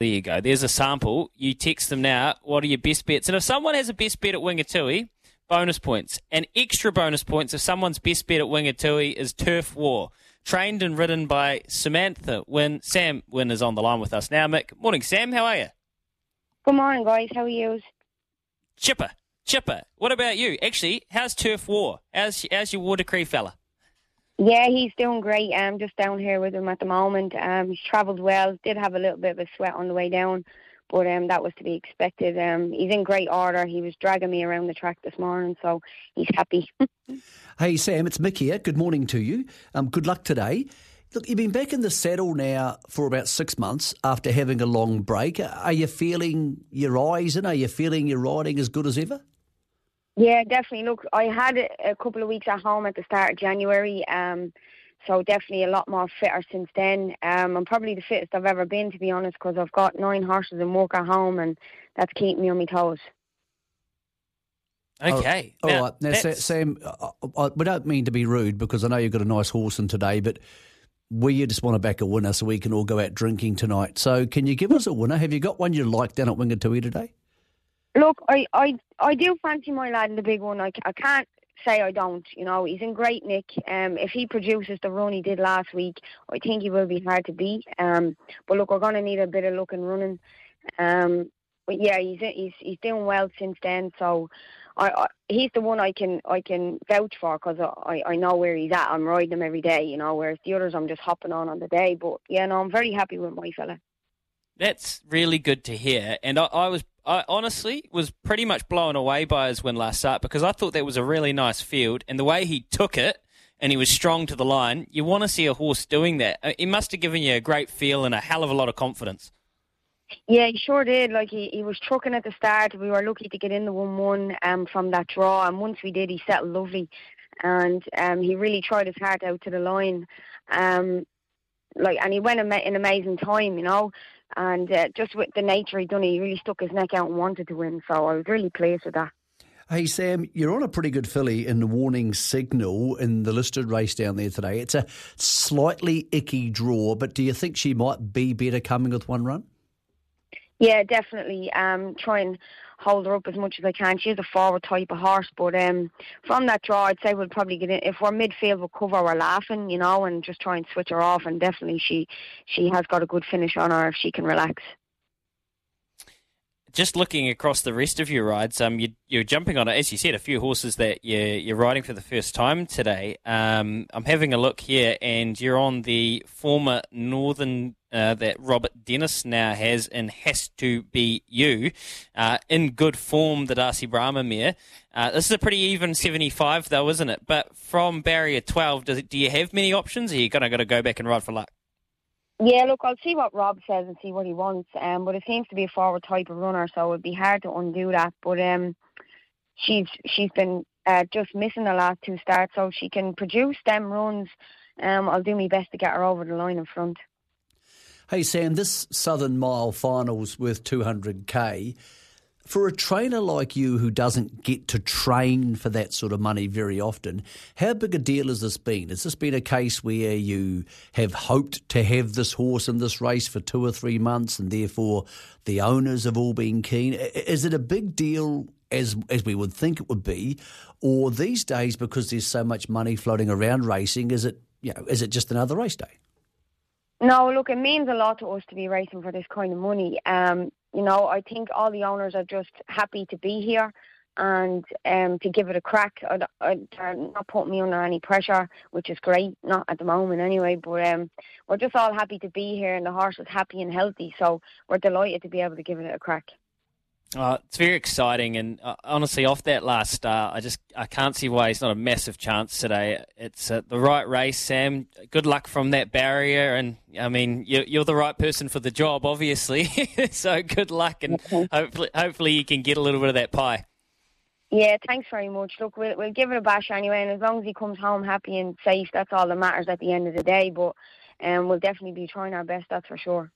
There you go. There's a sample. You text them now. What are your best bets? And if someone has a best bet at Wingatui, bonus points. And extra bonus points if someone's best bet at Wingatui is Turf War. Trained and ridden by Samantha Wynne. Sam Wynne is on the line with us now. Mick, morning, Sam. How are you? Good morning, guys. How are you? Chipper. Chipper. What about you? Actually, how's Turf War? How's, how's your Watercree fella? Yeah, he's doing great. I'm just down here with him at the moment. Um, he's travelled well. Did have a little bit of a sweat on the way down, but um, that was to be expected. Um, he's in great order. He was dragging me around the track this morning, so he's happy. hey, Sam, it's Mick here. Good morning to you. Um, good luck today. Look, you've been back in the saddle now for about six months after having a long break. Are you feeling your eyes in? Are you feeling your riding as good as ever? Yeah, definitely. Look, I had a couple of weeks at home at the start of January, um, so definitely a lot more fitter since then. Um, I'm probably the fittest I've ever been, to be honest, because I've got nine horses and work at home, and that's keeping me on my toes. Okay. Oh, all right. Now, Sam, I, I, we don't mean to be rude because I know you've got a nice horse in today, but we just want to back a winner so we can all go out drinking tonight. So, can you give us a winner? Have you got one you like down at Wingatui today? Look, I, I, I do fancy my lad in the big one. I, I can't say I don't. You know, he's in great nick. Um, if he produces the run he did last week, I think he will be hard to beat. Um, but look, we're going to need a bit of luck and running. Um, but yeah, he's he's he's doing well since then. So, I, I he's the one I can I can vouch for because I I know where he's at. I'm riding him every day. You know, whereas the others I'm just hopping on on the day. But yeah, no, I'm very happy with my fella. That's really good to hear. And I, I was I honestly was pretty much blown away by his win last start because I thought that was a really nice field and the way he took it and he was strong to the line. You want to see a horse doing that. It must have given you a great feel and a hell of a lot of confidence. Yeah, he sure did. Like he, he was trucking at the start. We were lucky to get in the one one um from that draw, and once we did, he settled lovely, and um he really tried his heart out to the line, um like and he went in an amazing time, you know and uh, just with the nature he done, he really stuck his neck out and wanted to win. So I was really pleased with that. Hey Sam, you're on a pretty good filly in the warning signal in the listed race down there today. It's a slightly icky draw, but do you think she might be better coming with one run? Yeah, definitely. Um, try and hold her up as much as I can. She's a forward type of horse, but um, from that draw, I'd say we'll probably get in. If we're midfield, we'll cover. We're laughing, you know, and just try and switch her off. And definitely, she she has got a good finish on her if she can relax. Just looking across the rest of your rides, um, you, you're jumping on, it, as you said, a few horses that you're, you're riding for the first time today. Um, I'm having a look here, and you're on the former Northern uh, that Robert Dennis now has and has to be you. Uh, in good form, the Darci Brahma mare. Uh, this is a pretty even 75, though, isn't it? But from barrier 12, does it, do you have many options, or are you going to go back and ride for luck? Yeah, look, I'll see what Rob says and see what he wants. Um, but it seems to be a forward type of runner, so it'd be hard to undo that. But um, she's she's been uh, just missing the last two starts, so she can produce them runs. Um, I'll do my best to get her over the line in front. Hey Sam, this Southern Mile finals worth 200k. For a trainer like you who doesn't get to train for that sort of money very often, how big a deal has this been? Has this been a case where you have hoped to have this horse in this race for two or three months and therefore the owners have all been keen? Is it a big deal as as we would think it would be, or these days because there's so much money floating around racing, is it you know is it just another race day? No, look, it means a lot to us to be racing for this kind of money. Um, you know, I think all the owners are just happy to be here and um, to give it a crack. They're not putting me under any pressure, which is great, not at the moment anyway. But um, we're just all happy to be here, and the horse is happy and healthy, so we're delighted to be able to give it a crack. Oh, it's very exciting, and uh, honestly, off that last start, I just I can't see why he's not a massive chance today. It's uh, the right race, Sam. Good luck from that barrier, and I mean you're, you're the right person for the job, obviously. so good luck, and okay. hopefully, hopefully you can get a little bit of that pie. Yeah, thanks very much. Look, we'll we'll give it a bash anyway, and as long as he comes home happy and safe, that's all that matters at the end of the day. But um, we'll definitely be trying our best, that's for sure.